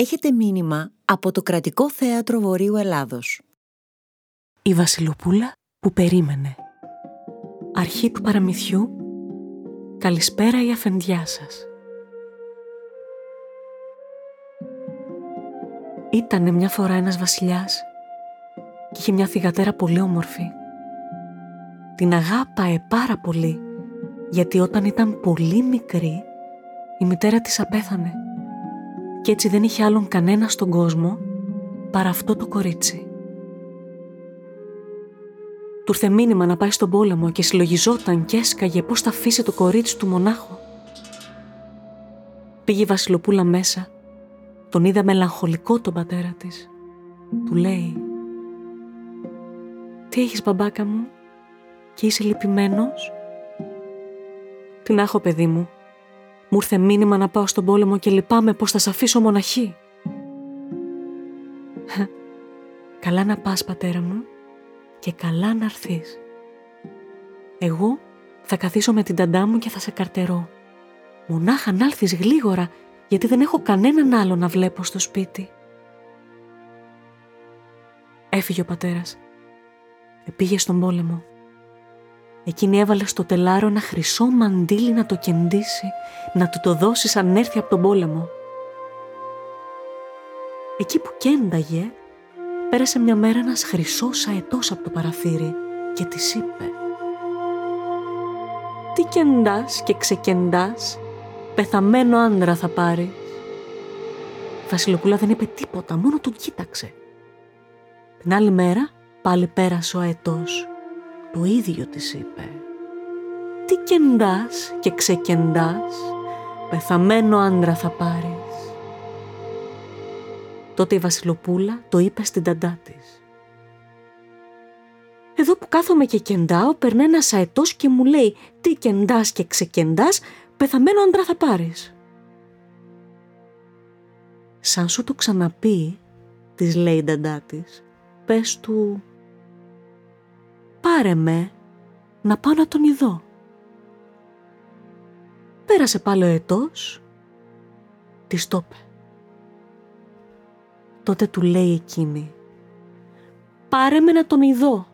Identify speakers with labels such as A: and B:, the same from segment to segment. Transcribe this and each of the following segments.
A: Έχετε μήνυμα από το Κρατικό Θέατρο Βορείου Ελλάδος.
B: Η Βασιλοπούλα που περίμενε. Αρχή του παραμυθιού. Καλησπέρα η αφεντιά σας. Ήτανε μια φορά ένας βασιλιάς και είχε μια θυγατέρα πολύ όμορφη. Την αγάπαε πάρα πολύ γιατί όταν ήταν πολύ μικρή η μητέρα της απέθανε και έτσι δεν είχε άλλον κανένα στον κόσμο παρά αυτό το κορίτσι. Του ήρθε μήνυμα να πάει στον πόλεμο και συλλογιζόταν και έσκαγε πώς θα αφήσει το κορίτσι του μονάχο. Πήγε η Βασιλοπούλα μέσα, τον είδα μελαγχολικό τον πατέρα της. Του λέει «Τι έχεις μπαμπάκα μου και είσαι λυπημένος» «Τι να έχω παιδί μου, μου ήρθε μήνυμα να πάω στον πόλεμο και λυπάμαι πως θα σε αφήσω μοναχή. καλά να πας πατέρα μου και καλά να έρθεις. Εγώ θα καθίσω με την ταντά μου και θα σε καρτερώ. Μονάχα να έρθεις γλίγορα γιατί δεν έχω κανέναν άλλο να βλέπω στο σπίτι. Έφυγε ο πατέρας. Επήγε στον πόλεμο. Εκείνη έβαλε στο τελάρο ένα χρυσό μαντίλι να το κεντήσει, να του το δώσει σαν έρθει από τον πόλεμο. Εκεί που κένταγε, πέρασε μια μέρα ένας χρυσός αετός από το παραθύρι και της είπε «Τι κεντάς και ξεκεντάς, πεθαμένο άντρα θα πάρει». Η Βασιλοπούλα δεν είπε τίποτα, μόνο τον κοίταξε. Την άλλη μέρα πάλι πέρασε ο αετός το ίδιο της είπε. Τι κεντάς και ξεκεντάς, πεθαμένο άντρα θα πάρεις. Τότε η Βασιλοπούλα το είπε στην ταντά της. Εδώ που κάθομαι και κεντάω, περνάει ένας αετός και μου λέει «Τι κεντάς και ξεκεντάς, πεθαμένο άντρα θα πάρεις». Σαν σου το ξαναπεί, της λέει η νταντά της, πες του πάρε με να πάω να τον ειδώ. Πέρασε πάλι ο ετός, της το Τότε του λέει εκείνη, πάρε με να τον ειδώ.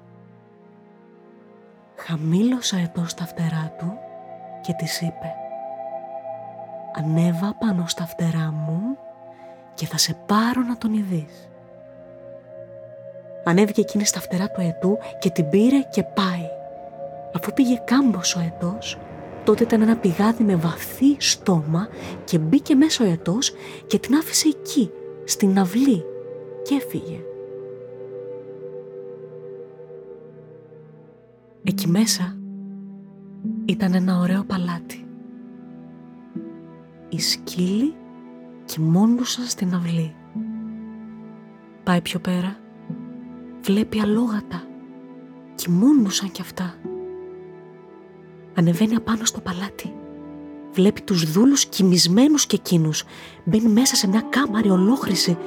B: Χαμήλωσα ετός τα φτερά του και της είπε, ανέβα πάνω στα φτερά μου και θα σε πάρω να τον ειδείς. Ανέβηκε εκείνη στα φτερά του ετού και την πήρε και πάει. Αφού πήγε κάμπος ο ετός, τότε ήταν ένα πηγάδι με βαθύ στόμα και μπήκε μέσα ο ετός και την άφησε εκεί, στην αυλή και έφυγε. Εκεί μέσα ήταν ένα ωραίο παλάτι. Οι σκύλοι κοιμώντουσαν στην αυλή. Πάει πιο πέρα Βλέπει αλόγατα. Κοιμούντουσαν κι αυτά. Ανεβαίνει απάνω στο παλάτι. Βλέπει τους δούλους κοιμισμένους και εκείνους. Μπαίνει μέσα σε μια κάμαρη ολόχρηση.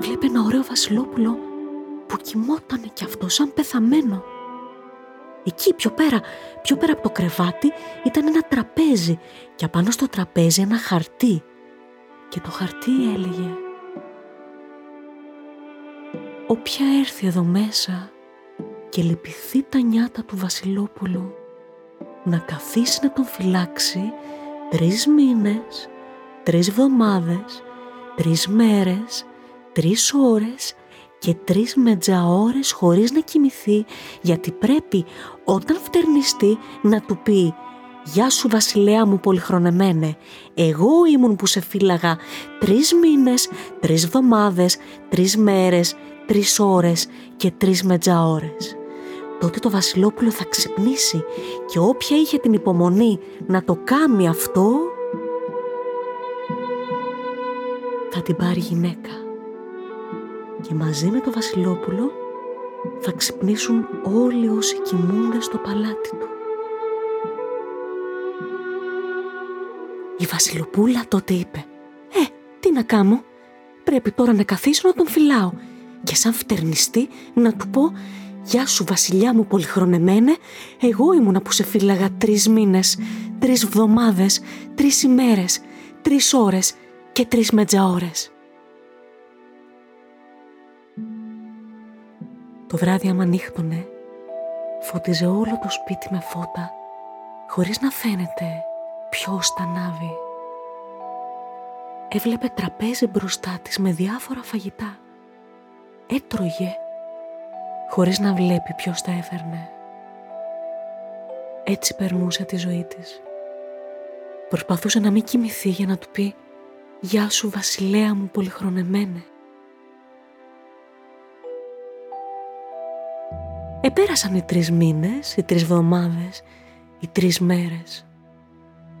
B: Βλέπει ένα ωραίο βασιλόπουλο που κοιμότανε κι αυτό σαν πεθαμένο. Εκεί πιο πέρα, πιο πέρα από το κρεβάτι ήταν ένα τραπέζι και απάνω στο τραπέζι ένα χαρτί. Και το χαρτί έλεγε όποια έρθει εδώ μέσα και λυπηθεί τα νιάτα του Βασιλόπουλου να καθίσει να τον φυλάξει τρεις μήνες, τρεις εβδομάδες, τρεις μέρες, τρεις ώρες και τρεις μετζαώρες χωρίς να κοιμηθεί γιατί πρέπει όταν φτερνιστεί να του πει «Γεια σου βασιλέα μου πολυχρονεμένε, εγώ ήμουν που σε φύλαγα τρεις μήνες, τρεις εβδομάδες, τρεις μέρες, τρεις ώρες και τρεις μετζαώρες. Τότε το βασιλόπουλο θα ξυπνήσει και όποια είχε την υπομονή να το κάνει αυτό θα την πάρει γυναίκα. Και μαζί με το βασιλόπουλο θα ξυπνήσουν όλοι όσοι κοιμούνται στο παλάτι του. Η βασιλοπούλα τότε είπε «Ε, τι να κάνω, πρέπει τώρα να καθίσω να τον φυλάω και σαν φτερνιστή να του πω «Γεια σου βασιλιά μου πολυχρονεμένε, εγώ ήμουνα που σε φύλαγα τρεις μήνες, τρεις βδομάδες, τρεις ημέρες, τρεις ώρες και τρεις μετζαώρες». Το βράδυ άμα νύχτωνε, φώτιζε όλο το σπίτι με φώτα, χωρίς να φαίνεται ποιος τα ανάβει. Έβλεπε τραπέζι μπροστά της με διάφορα φαγητά. Έτρωγε, χωρίς να βλέπει ποιος τα έφερνε. Έτσι περνούσε τη ζωή της. Προσπαθούσε να μην κοιμηθεί για να του πει «Γεια σου βασιλέα μου πολυχρονεμένε». Επέρασαν οι τρεις μήνες, οι τρεις εβδομάδες, οι τρεις μέρες.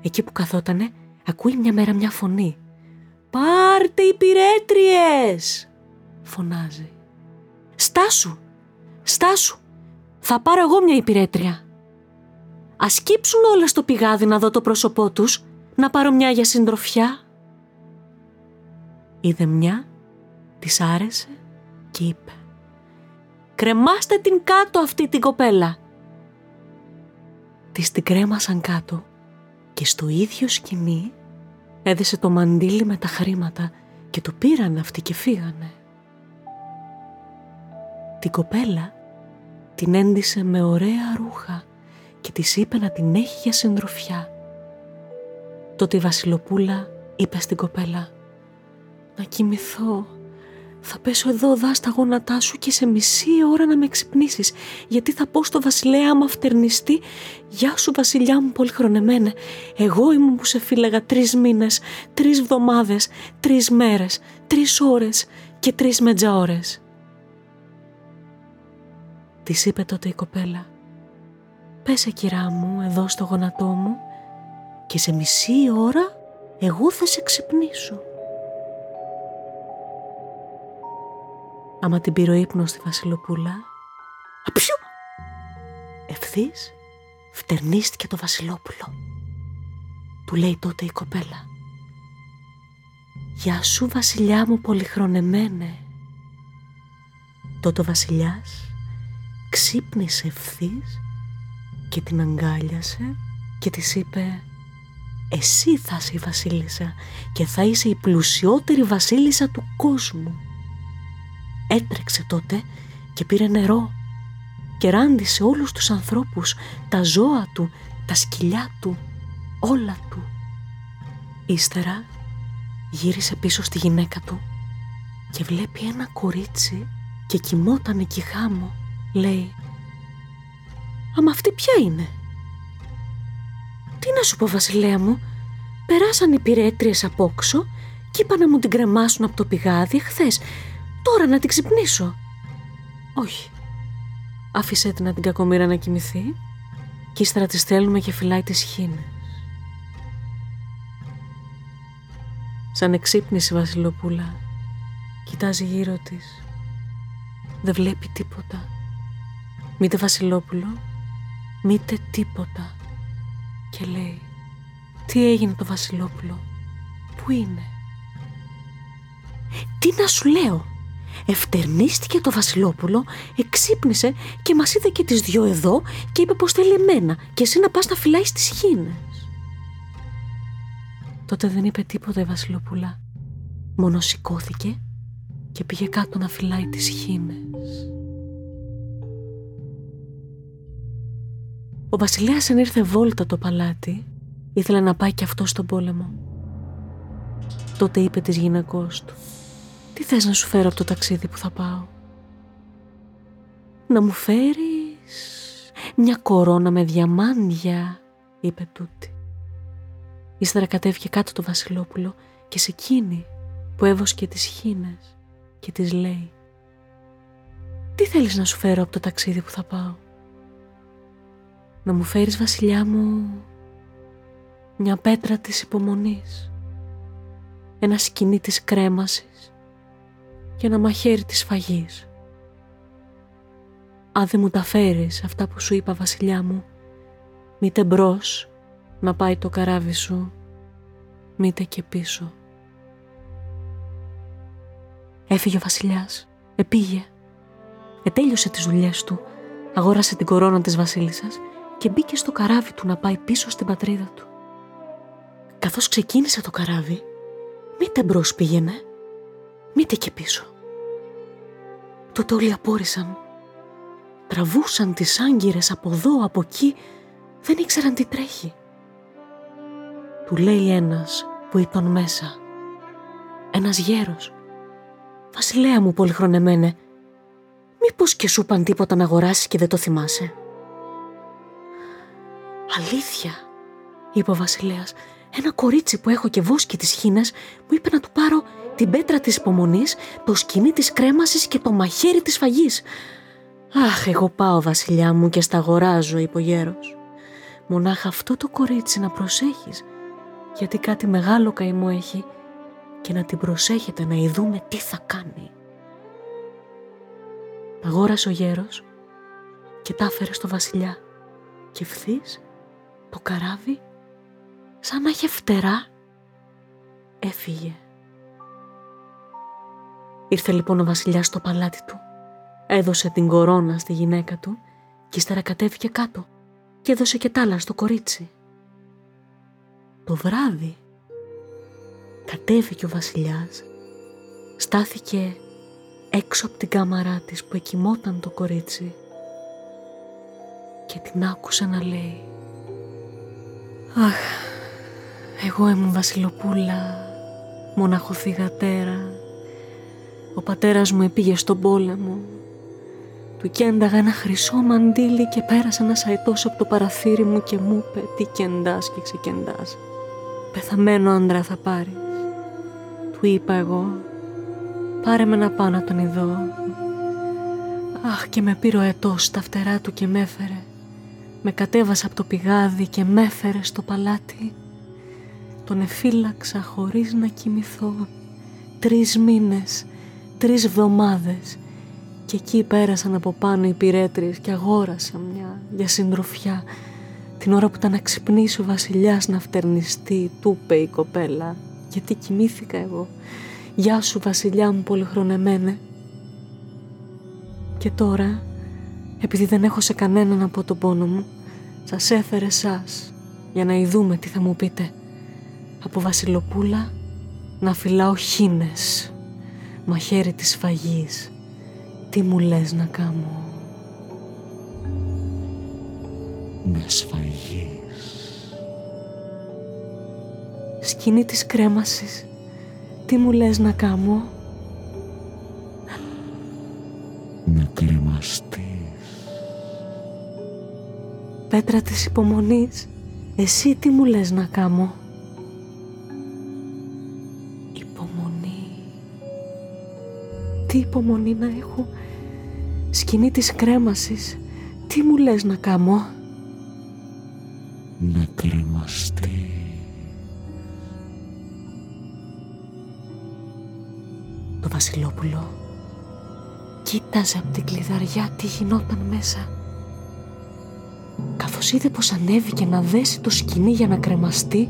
B: Εκεί που καθότανε, ακούει μια μέρα μια φωνή. «Πάρτε οι πυρέτριες!» φωνάζει. «Στάσου! Στάσου! Θα πάρω εγώ μια υπηρέτρια!» Ας κύψουν όλα στο πηγάδι να δω το πρόσωπό τους, να πάρω μια για συντροφιά. Είδε μια, της άρεσε και είπε «Κρεμάστε την κάτω αυτή την κοπέλα». Της την κρέμασαν κάτω και στο ίδιο σκηνή έδεσε το μαντίλι με τα χρήματα και το πήραν αυτοί και φύγανε. Την κοπέλα την έντυσε με ωραία ρούχα και της είπε να την έχει για συντροφιά. Τότε η Βασιλοπούλα είπε στην κοπέλα «Να κοιμηθώ, θα πέσω εδώ δά στα γόνατά σου και σε μισή ώρα να με ξυπνήσεις, γιατί θα πω στο βασιλέα άμα φτερνιστεί «Γεια σου βασιλιά μου πολυχρονεμένε, εγώ ήμουν που σε φύλαγα τρεις μήνες, τρεις βδομάδες, τρεις μέρες, τρεις ώρες και τρεις μετζαώρες». Της είπε τότε η κοπέλα «Πέσε κυρά μου εδώ στο γονατό μου και σε μισή ώρα εγώ θα σε ξυπνήσω». Άμα την πήρε ο ύπνος στη Βασιλοπούλα «Απιού!» Ευθύς φτερνίστηκε το Βασιλόπουλο. Του λέει τότε η κοπέλα «Γεια σου βασιλιά μου πολυχρονεμένε». Τότε ο βασιλιάς ξύπνησε ευθύς και την αγκάλιασε και της είπε «Εσύ θα είσαι η βασίλισσα και θα είσαι η πλουσιότερη βασίλισσα του κόσμου». Έτρεξε τότε και πήρε νερό και ράντισε όλους τους ανθρώπους, τα ζώα του, τα σκυλιά του, όλα του. Ύστερα γύρισε πίσω στη γυναίκα του και βλέπει ένα κορίτσι και κοιμόταν εκεί χάμω. Λέει «Αμα αυτή ποια είναι» «Τι να σου πω βασιλέα μου, περάσαν οι πυρέτριες απόξω και είπα να μου την κρεμάσουν από το πηγάδι χθες Τώρα να την ξυπνήσω. Όχι. Άφησέ την να την κακομήρα να κοιμηθεί και ύστερα της στέλνουμε και φυλάει τις χήνες. Σαν εξύπνηση η Βασιλοπούλα κοιτάζει γύρω της. Δεν βλέπει τίποτα. Μήτε Βασιλόπουλο, μήτε τίποτα. Και λέει, τι έγινε το Βασιλόπουλο, πού είναι; Τι να σου λέω, Ευτερνίστηκε το Βασιλόπουλο, εξύπνησε και μας είδε και τις δυο εδώ και είπε πως θέλει εμένα και εσύ να πας να φυλάεις τις χήνες. Τότε δεν είπε τίποτα η Βασιλοπούλα. Μόνο σηκώθηκε και πήγε κάτω να φυλάει τις χήνες. Ο βασιλέας ήρθε βόλτα το παλάτι, ήθελε να πάει και αυτό στον πόλεμο. Τότε είπε της γυναικός του τι θες να σου φέρω από το ταξίδι που θα πάω; Να μου φέρεις μια κορώνα με διαμάντια, είπε τούτη. Ύστερα κατέβηκε κάτω το βασιλόπουλο και σε εκείνη που έβοσκε τις χήνες και της λέει «Τι θέλεις να σου φέρω από το ταξίδι που θα πάω» «Να μου φέρεις βασιλιά μου μια πέτρα της υπομονής, ένα σκηνή της κρέμασης και ένα μαχαίρι της φαγής. Αν δεν μου τα φέρεις αυτά που σου είπα βασιλιά μου, μήτε μπρος να πάει το καράβι σου, μήτε και πίσω. Έφυγε ο βασιλιάς, επήγε, ετέλειωσε τις δουλειές του, αγόρασε την κορώνα της βασίλισσας και μπήκε στο καράβι του να πάει πίσω στην πατρίδα του. Καθώς ξεκίνησε το καράβι, μήτε μπρος πήγαινε, μήτε και πίσω. Τότε όλοι απόρρισαν τραβούσαν τις άγκυρες από εδώ, από εκεί, δεν ήξεραν τι τρέχει. Του λέει ένας που ήταν μέσα. Ένας γέρος. «Βασιλέα μου πολυχρονεμένε, μήπως και σου είπαν τίποτα να αγοράσεις και δεν το θυμάσαι». «Αλήθεια», είπε ο βασιλέας, «ένα κορίτσι που έχω και βόσκι της χίνας μου είπε να του πάρω την πέτρα της υπομονής, το σκηνή της κρέμασης και το μαχαίρι της φαγής. Αχ, εγώ πάω βασιλιά μου και στα αγοράζω, είπε ο γέρος. Μονάχα αυτό το κορίτσι να προσέχεις, γιατί κάτι μεγάλο καημό έχει και να την προσέχετε να ειδούμε τι θα κάνει. Αγόρασε ο γέρος και τα έφερε στο βασιλιά και ευθύς το καράβι σαν να είχε φτερά έφυγε. Ήρθε λοιπόν ο βασιλιάς στο παλάτι του, έδωσε την κορώνα στη γυναίκα του και ύστερα κατέβηκε κάτω και έδωσε και τάλα στο κορίτσι. Το βράδυ κατέβηκε ο βασιλιάς, στάθηκε έξω από την κάμαρά της που εκοιμόταν το κορίτσι και την άκουσε να λέει «Αχ, εγώ ήμουν βασιλοπούλα, μοναχοθυγατέρα, ο πατέρας μου πήγε στον πόλεμο. Του κένταγα ένα χρυσό μαντίλι και πέρασε ένα αετός από το παραθύρι μου και μου είπε τι κεντάς και ξεκεντάς. Πεθαμένο άντρα θα πάρεις. Του είπα εγώ, πάρε με να πάω να τον ειδώ. Αχ και με πήρε ο αετός στα φτερά του και με έφερε. Με κατέβασε από το πηγάδι και με έφερε στο παλάτι. Τον εφύλαξα χωρίς να κοιμηθώ. Τρεις μήνες τρεις εβδομάδες και εκεί πέρασαν από πάνω οι πυρέτριες και αγόρασα μια για συντροφιά την ώρα που ήταν να ξυπνήσει ο βασιλιάς να φτερνιστεί του είπε η κοπέλα γιατί κοιμήθηκα εγώ; Γεια σου βασιλιά μου πολυχρονεμένε και τώρα επειδή δεν έχω σε κανέναν από τον πόνο μου σας έφερε σας για να ειδούμε τι θα μου πείτε από βασιλοπούλα να φυλάω χίνες μαχαίρι της φαγής. Τι μου λες να κάνω.
C: Με σφαγής.
B: Σκηνή της κρέμασης. Τι μου λες να κάνω. Πέτρα της υπομονής. Εσύ τι μου λες να κάνω; τι υπομονή να έχω; Σκηνή της κρέμασης. Τι μου λες να κάνω;
C: Να κρεμαστεί.
B: Το Βασιλόπουλο κοίταζε από την κλειδαριά τι γινόταν μέσα. Καθώς είδε πως ανέβηκε να δέσει το σκηνή για να κρεμαστεί,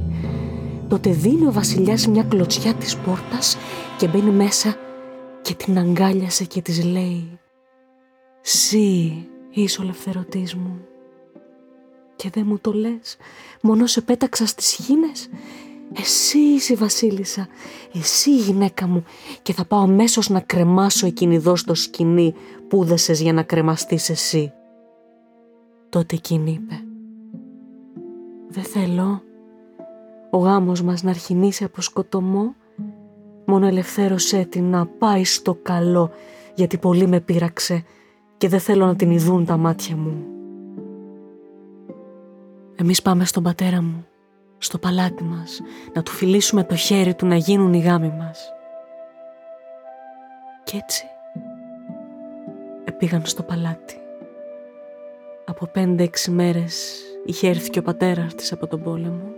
B: τότε δίνει ο βασιλιάς μια κλωτσιά της πόρτας και μπαίνει μέσα και την αγκάλιασε και της λέει «Συ είσαι ο ελευθερωτής μου και δεν μου το λες, μόνο σε πέταξα στις χίνες. Εσύ είσαι η βασίλισσα, εσύ η γυναίκα μου και θα πάω αμέσως να κρεμάσω εκείνη εδώ στο σκηνή που δεσες για να κρεμαστείς εσύ». Τότε εκείνη είπε «Δεν θέλω ο γάμος μας να αρχινήσει από σκοτωμό Μόνο ελευθέρωσέ την να πάει στο καλό γιατί πολύ με πείραξε και δεν θέλω να την ειδούν τα μάτια μου. Εμείς πάμε στον πατέρα μου, στο παλάτι μας, να του φιλήσουμε το χέρι του να γίνουν οι γάμοι μας. Κι έτσι επήγαν στο παλάτι. Από πέντε-έξι μέρες είχε έρθει και ο πατέρας της από τον πόλεμο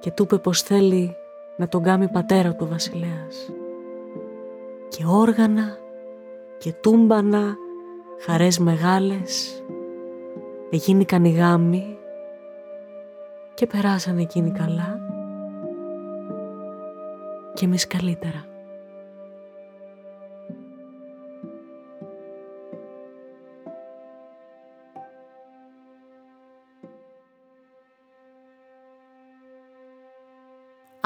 B: και του είπε πως θέλει να τον κάνει πατέρα του βασιλέας. Και όργανα και τούμπανα, χαρές μεγάλες, εγίνηκαν οι γάμοι και περάσαν εκείνοι καλά και εμείς καλύτερα.